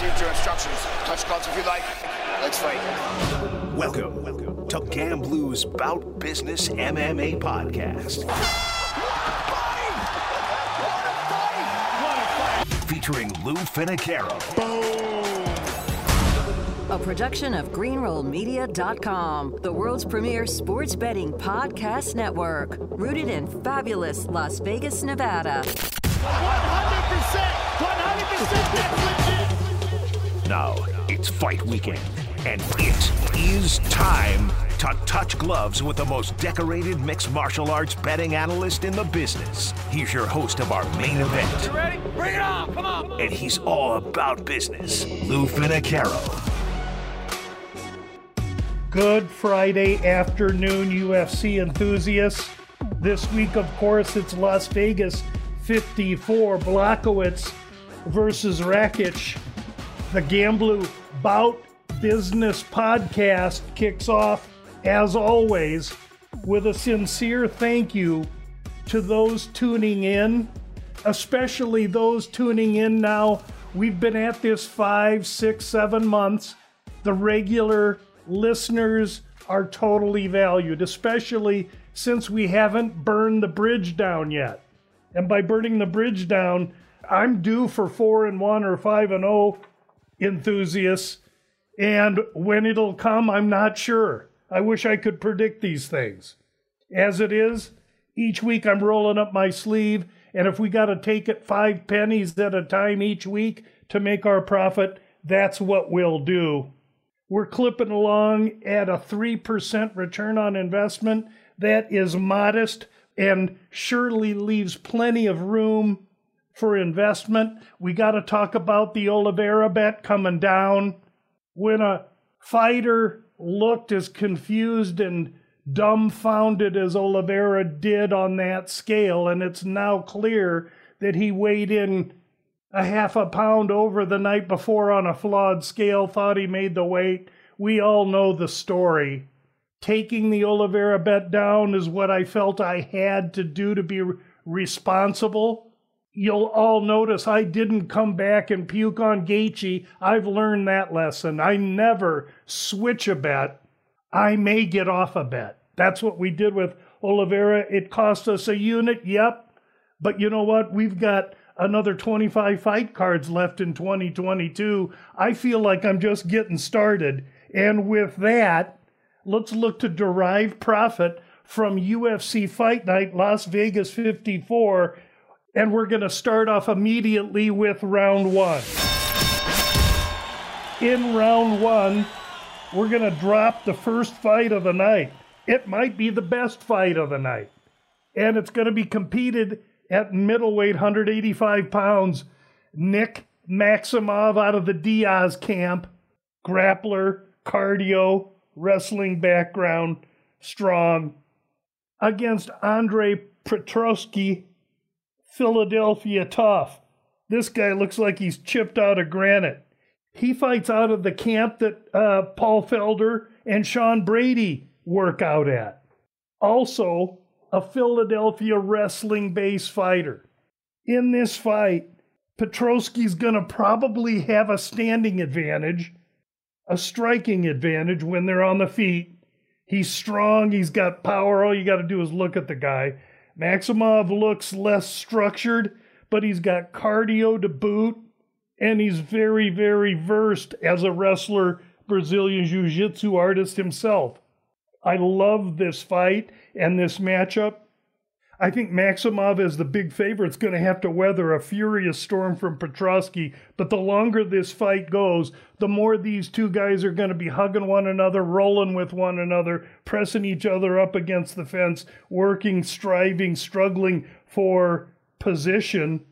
received your instructions. Touch gloves if you like. Let's fight. Welcome, welcome to GambLou's Bout Business MMA podcast. Featuring Lou Finocchiaro. A production of GreenrollMedia.com, the world's premier sports betting podcast network, rooted in fabulous Las Vegas, Nevada. 100%! 100% that's legit! Now it's fight weekend, and it is time to touch gloves with the most decorated mixed martial arts betting analyst in the business. He's your host of our main event. You ready? Bring it on! Come on! And he's all about business. Lou Finocchiaro. Good Friday afternoon, UFC enthusiasts. This week, of course, it's Las Vegas 54, Blachowicz versus Rakic. The GambLou Bout Business podcast kicks off, as always, with a sincere thank you to those tuning in, especially those tuning in now. We've been at this five, six, seven months. The regular listeners are totally valued, especially since we haven't burned the bridge down yet. And by burning the bridge down, I'm due for four and one or five and oh enthusiasts. And when it'll come, I'm not sure. I wish I could predict these things. As it is, each week I'm rolling up my sleeve, and if we got to take it five pennies at a time each week to make our profit, that's what we'll do. We're clipping along at a 3% return on investment. That is modest and surely leaves plenty of room for investment. We got to talk about the Oliveira bet coming down. When a fighter looked as confused and dumbfounded as Oliveira did on that scale, and it's now clear that he weighed in a half a pound over the night before on a flawed scale, thought he made the weight. We all know the story. Taking the Oliveira bet down is what I felt I had to do to be responsible. You'll all notice I didn't come back and puke on Gaethje. I've learned that lesson. I never switch a bet. I may get off a bet. That's what we did with Oliveira. It cost us a unit, yep. But you know what? We've got another 25 fight cards left in 2022. I feel like I'm just getting started. And with that, let's look to derive profit from UFC Fight Night Las Vegas 54. And we're going to start off immediately with round one. In round one, we're going to drop the first fight of the night. It might be the best fight of the night. And it's going to be competed at middleweight, 185 pounds. Nick Maximov out of the Diaz camp, grappler, cardio, wrestling background, strong, against Andre Petroski, Philadelphia tough. This guy looks like he's chipped out of granite. He fights out of the camp that uh, Paul Felder and Sean Brady work out at. Also, a Philadelphia wrestling base fighter. In this fight, Petroski's going to probably have a standing advantage, a striking advantage when they're on the feet. He's strong, he's got power. All you got to do is look at the guy. Maximov looks less structured, but he's got cardio to boot, and he's very, very versed as a wrestler, Brazilian Jiu Jitsu artist himself. I love this fight and this matchup. I think Maximov is the big favorite. It's going to have to weather a furious storm from Petroski. But the longer this fight goes, the more these two guys are going to be hugging one another, rolling with one another, pressing each other up against the fence, working, striving, struggling for position.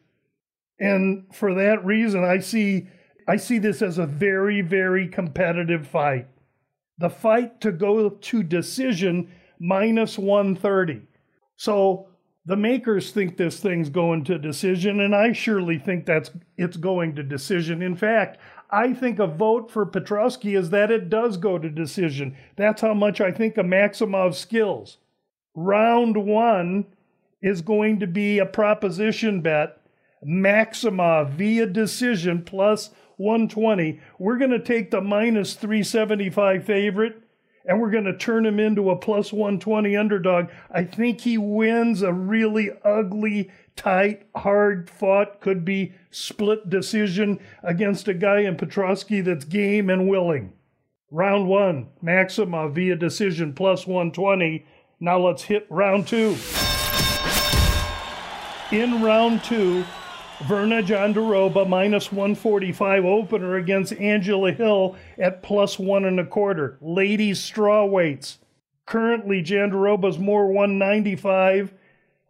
And for that reason, I see I see this as a very, very competitive fight. The fight to go to decision minus 130. So the makers think this thing's going to decision, and I surely think that's it's going to decision. In fact, I think a vote for Petroski is that it does go to decision. That's how much I think of Maximov's skills. Round one is going to be a proposition bet. Maximov via decision plus 120. We're going to take the minus 375 favorite and we're going to turn him into a plus 120 underdog. I think he wins a really ugly, tight, hard fought, could be split decision against a guy in Petroski that's game and willing. Round one, Maximov via decision plus 120. Now let's hit round two. In round two, Virna Jandiroba minus 145 opener against Angela Hill at plus one and a quarter. Ladies straw weights. Currently, Jandiroba's more 195,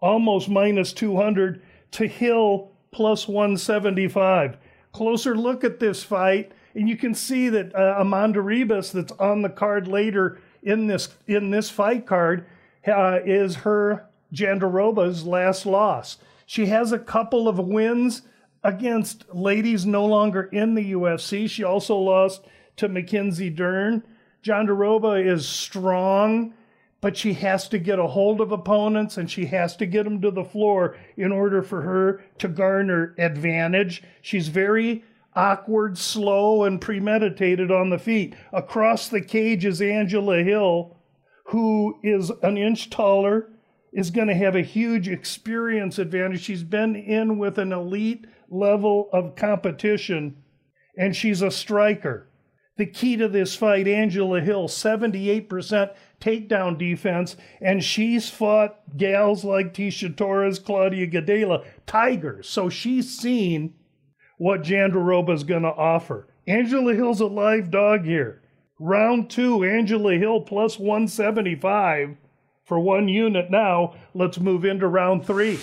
almost minus 200, to Hill plus 175. Closer look at this fight, and you can see that uh, Amanda Ribas, that's on the card later in this in this fight card, uh, is her Jandiroba's last loss. She has a couple of wins against ladies no longer in the UFC. She also lost to Mackenzie Dern. John Jandiroba is strong, but she has to get a hold of opponents and she has to get them to the floor in order for her to garner advantage. She's very awkward, slow, and premeditated on the feet. Across the cage is Angela Hill, who is an inch taller, is going to have a huge experience advantage. She's been in with an elite level of competition, and she's a striker. The key to this fight, Angela Hill, 78% takedown defense, and she's fought gals like Tecia Torres, Claudia Gadelha, tigers. So she's seen what Jandiroba's going to offer. Angela Hill's a live dog here. Round two, Angela Hill plus 175 for one unit now. Let's move into round three.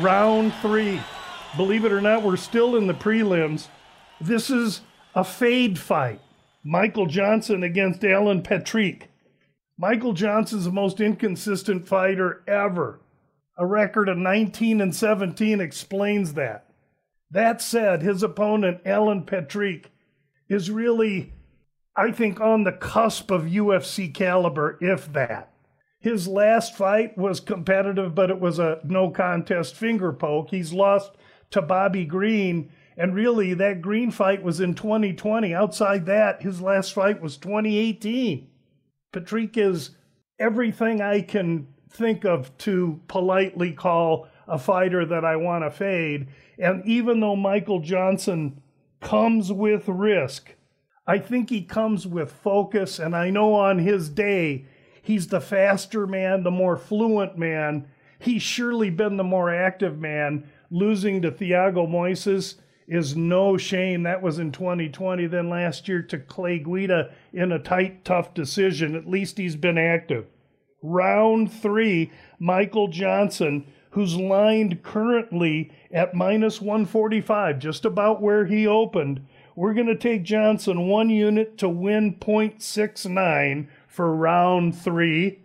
Round three. Believe it or not, we're still in the prelims. This is a fade fight. Michael Johnson against Alan Patrick. Michael Johnson's the most inconsistent fighter ever. A record of 19 and 17 explains that. That said, his opponent, Alan Patrick, is really I think, on the cusp of UFC caliber, if that. His last fight was competitive, but it was a no contest finger poke. He's lost to Bobby Green, and really that Green fight was in 2020. Outside that, his last fight was 2018. Patrick is everything I can think of to politely call a fighter that I want to fade. And even though Michael Johnson comes with risk, I think he comes with focus, and I know on his day, he's the faster man, the more fluent man. He's surely been the more active man. Losing to Thiago Moises is no shame. That was in 2020. Then last year to Clay Guida in a tight, tough decision. At least he's been active. Round three, Michael Johnson, who's lined currently at minus 145, just about where he opened we're going to take Johnson one unit to win 0.69 for round three.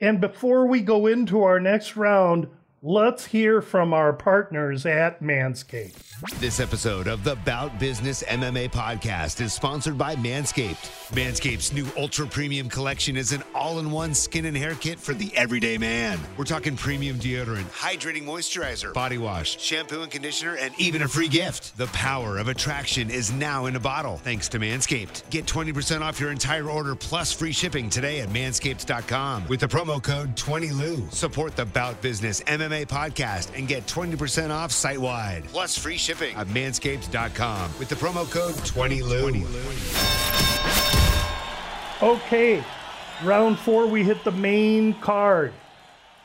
And before we go into our next round, Let's hear from our partners at Manscaped. This episode of the Bout Business MMA podcast is sponsored by Manscaped. Manscaped's new ultra premium collection is an all in one skin and hair kit for the everyday man. We're talking premium deodorant, hydrating moisturizer, body wash, shampoo and conditioner, and even a free gift. The power of attraction is now in a bottle thanks to Manscaped. Get 20% off your entire order plus free shipping today at manscaped.com with the promo code 20LOU. Support the Bout Business MMA podcast and get 20% off site wide. Plus free shipping at manscaped.com with the promo code 20LOU. Okay, round four, we hit the main card.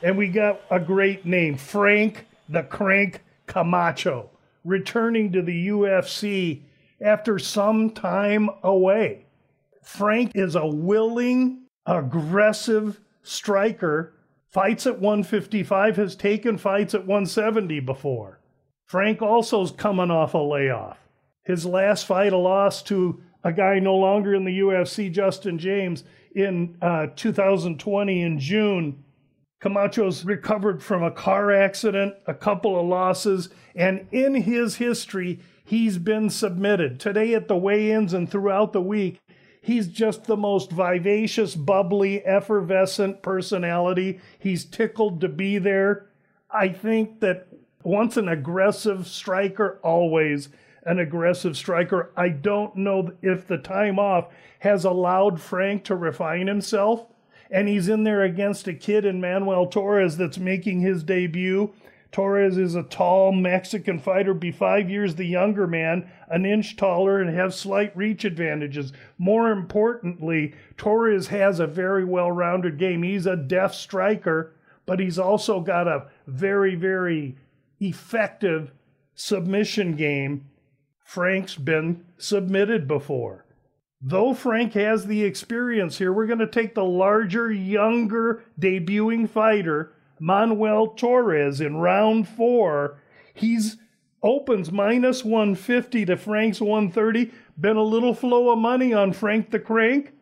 And we got a great name Frank the Crank Camacho, returning to the UFC after some time away. Frank is a willing, aggressive striker Fights at 155 has taken fights at 170 before. Frank also's coming off a layoff. His last fight, a loss to a guy no longer in the UFC, Justin Jaynes, in uh, 2020 in June. Camacho's recovered from a car accident, a couple of losses, and in his history, he's been submitted. Today at the weigh ins and throughout the week, He's just the most vivacious, bubbly, effervescent personality. He's tickled to be there. I think that Once an aggressive striker, always an aggressive striker. I don't know if the time off has allowed Frank to refine himself. And he's in there against a kid in Manuel Torres that's making his debut. Torres is a tall Mexican fighter, be five years the younger man, an inch taller, and have slight reach advantages. More importantly, Torres has a very well rounded game. He's a deft striker, but he's also got a very, very effective submission game. Frank's been submitted before. Though Frank has the experience here, we're going to take the larger, younger, debuting fighter Manuel Torres in round four. He's opens minus 150 to Frank's 130. Been a little flow of money on Frank the Crank.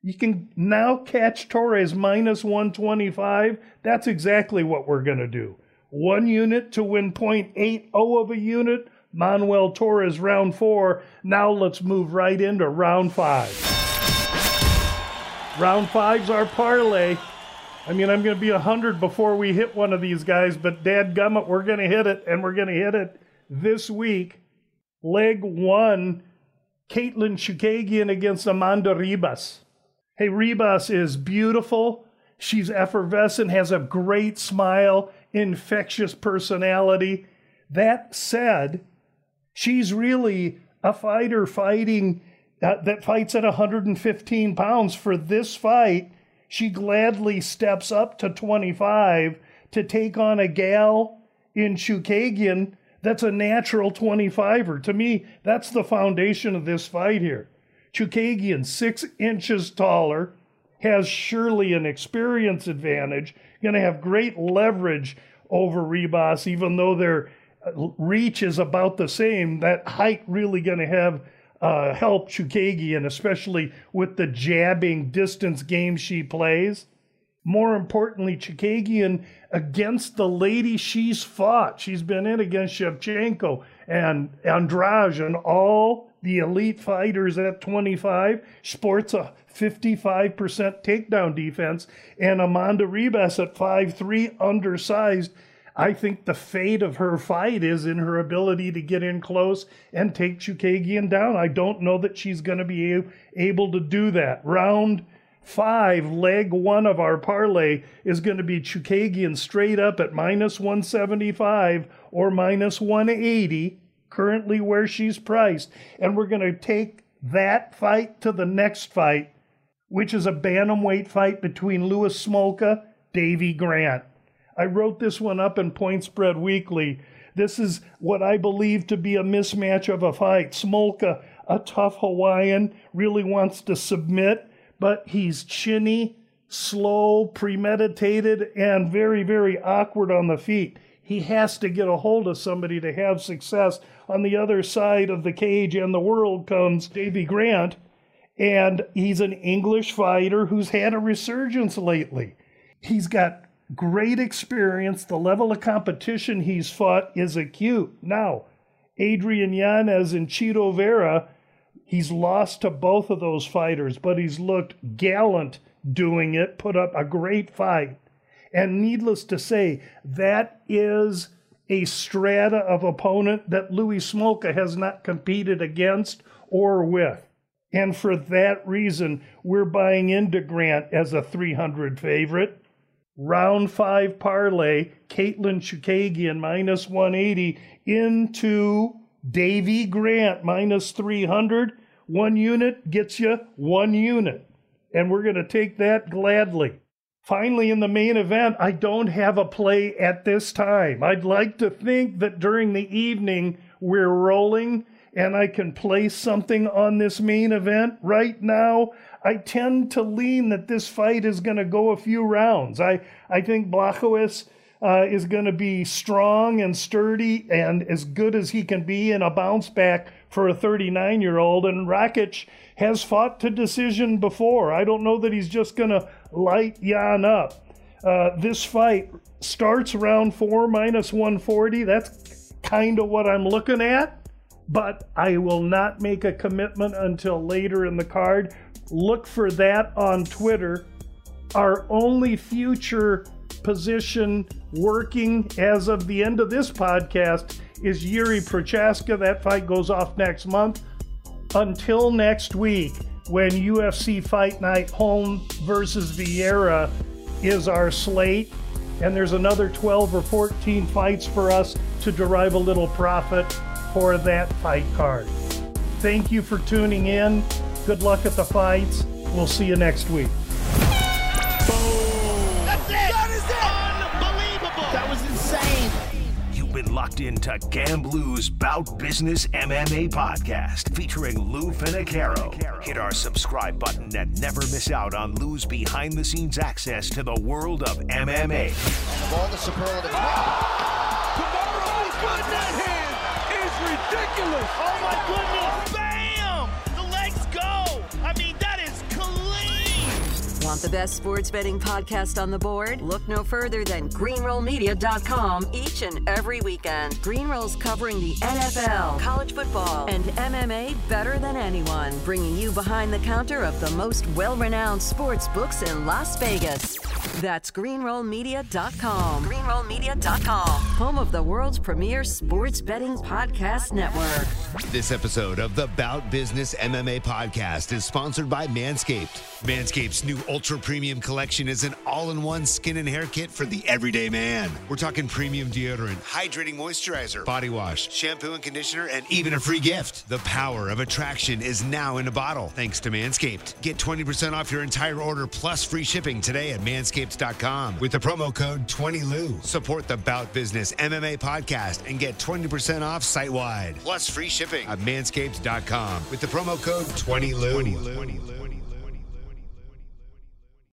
You can now catch Torres minus 125. That's exactly what we're going to do. One unit to win 0.80 of a unit. Manuel Torres round four. Now let's move right into round five. Round five's our parlay. I mean, I'm going to be 100 before we hit one of these guys, but dad gummit, we're going to hit it, and we're going to hit it this week. Leg one, Caitlin Chookagian against Amanda Ribas. Hey, Ribas is beautiful. She's effervescent, has a great smile, infectious personality. That said, she's really a fighter fighting uh, that fights at 115 pounds for this fight she gladly steps up to 25 to take on a gal in Chookagian that's a natural 25er. To me, that's the foundation of this fight here. Chookagian, six inches taller, has surely an experience advantage, going to have great leverage over Ribas, even though their uh, reach is about the same. That height really going to have uh, help Chookagian, especially with the jabbing distance game she plays. More importantly, Chookagian against the lady she's fought. She's been in against Shevchenko and Andrade and all the elite fighters at 25. Sports a 55% takedown defense. And Amanda Ribas at 5'3, undersized, I think the fate of her fight is in her ability to get in close and take Chookagian down. I don't know that she's going to be able to do that. Round five, leg one of our parlay is going to be Chookagian straight up at minus 175 or minus 180, currently where she's priced. And we're going to take that fight to the next fight, which is a bantamweight fight between Louis Smolka, Davy Grant. I wrote this one up in Point Spread Weekly. This is what I believe to be a mismatch of a fight. Smolka, a tough Hawaiian, really wants to submit, but he's chinny, slow, premeditated, and very, very awkward on the feet. He has to get a hold of somebody to have success. On the other side of the cage and the world comes Davy Grant, and he's an English fighter who's had a resurgence lately. He's got great experience. The level of competition he's fought is acute. Now, Adrian Yanez and Chito Vera, he's lost to both of those fighters, but he's looked gallant doing it, put up a great fight. And needless to say, that is a strata of opponent that Louis Smolka has not competed against or with. And for that reason, we're buying into Grant as a 300 favorite. Round five parlay, Caitlin Chookagian minus 180 into Davy Grant minus 300. One unit gets you one unit. And we're going to take that gladly. Finally, in the main event, I don't have a play at this time. I'd like to think that during the evening we're rolling and I can place something on this main event. Right now, I tend to lean that this fight is going to go a few rounds. I, I think Blachowicz uh, is going to be strong and sturdy and as good as he can be in a bounce back for a 39 year old. And Rakic has fought to decision before. I don't know that he's just going to light Jan up. Uh, this fight starts round four minus 140. That's kind of what I'm looking at but I will not make a commitment until later in the card. Look for that on Twitter. Our only future position working as of the end of this podcast is Jiri Prochazka. That fight goes off next month. Until next week, when UFC Fight Night Holm versus Vieira is our slate, and there's another 12 or 14 fights for us to derive a little profit for that fight card. Thank you for tuning in. Good luck at the fights. We'll see you next week. That's it! That is! Unbelievable! That was insane! You've been locked into GambLou's Bout Business MMA podcast featuring Lou Finocchiaro. Hit our subscribe button and never miss out on Lou's behind the scenes access to the world of MMA. Of all the superlative. Tomorrow's good net hand is ridiculous! Oh my goodness! Bam! The legs go! I mean, that is clean! Want the best sports betting podcast on the board? Look no further than greenrollmedia.com each and every weekend. Greenroll's covering the NFL, college football, and MMA better than anyone, bringing you behind the counter of the most well-renowned sports books in Las Vegas. That's greenrollmedia.com. Greenrollmedia.com, home of the world's premier sports betting podcast network. This episode of the Bout Business MMA podcast is sponsored by Manscaped. Manscaped's new ultra premium collection is an all in one skin and hair kit for the everyday man. We're talking premium deodorant, hydrating moisturizer, body wash, shampoo and conditioner, and even a free gift. The power of attraction is now in a bottle thanks to Manscaped. Get 20% off your entire order plus free shipping today at manscaped.com with the promo code 20LOU. Support the Bout Business MMA podcast and get 20% off site wide plus free shipping at manscaped.com with the promo code 20LOU.